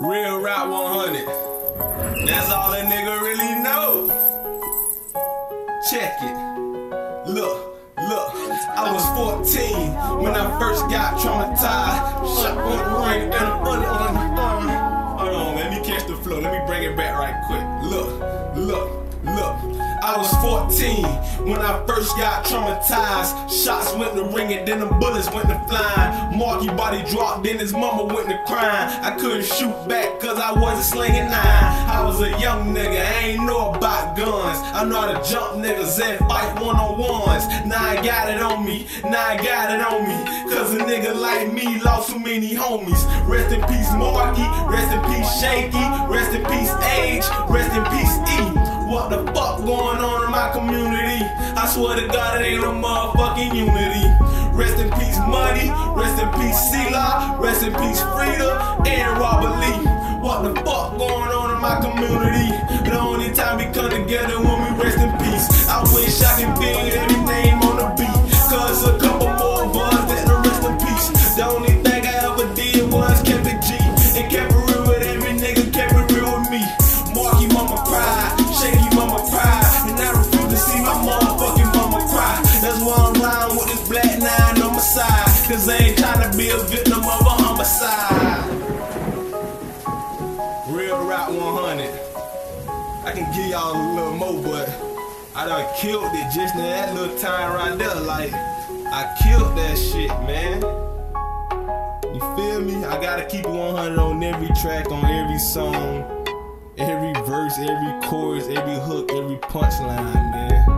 Real Rap 100. That's all a nigga really know. Check it. Look, look. I was 14 when I first got traumatized. Shot 14 when I first got traumatized. Shots went to ringing, then the bullets went to flying. Marky body dropped, then his mama went to crying. I couldn't shoot back cause I wasn't slinging nine. I was a young nigga, I ain't know about guns. I know how to jump niggas and fight one on ones. Now I got it on me, now I got it on me. Cause a nigga like me lost too many homies. Rest in peace, Marky, rest in peace, Shaky, rest in peace, Age, rest in peace, E. community? I swear to God, it ain't no motherfucking unity. Rest in peace, money. Rest in peace, Sila. Rest in peace, Frida and Robert Lee. What the fuck going on in my community? I ain't trying to be a victim of a homicide. Real Rap 100. I can give y'all a little more, but I done killed it just in that little time right there. Like, I killed that shit, man. You feel me? I gotta keep it 100 on every track, on every song, every verse, every chorus, every hook, every punchline, man. Real Rap 100.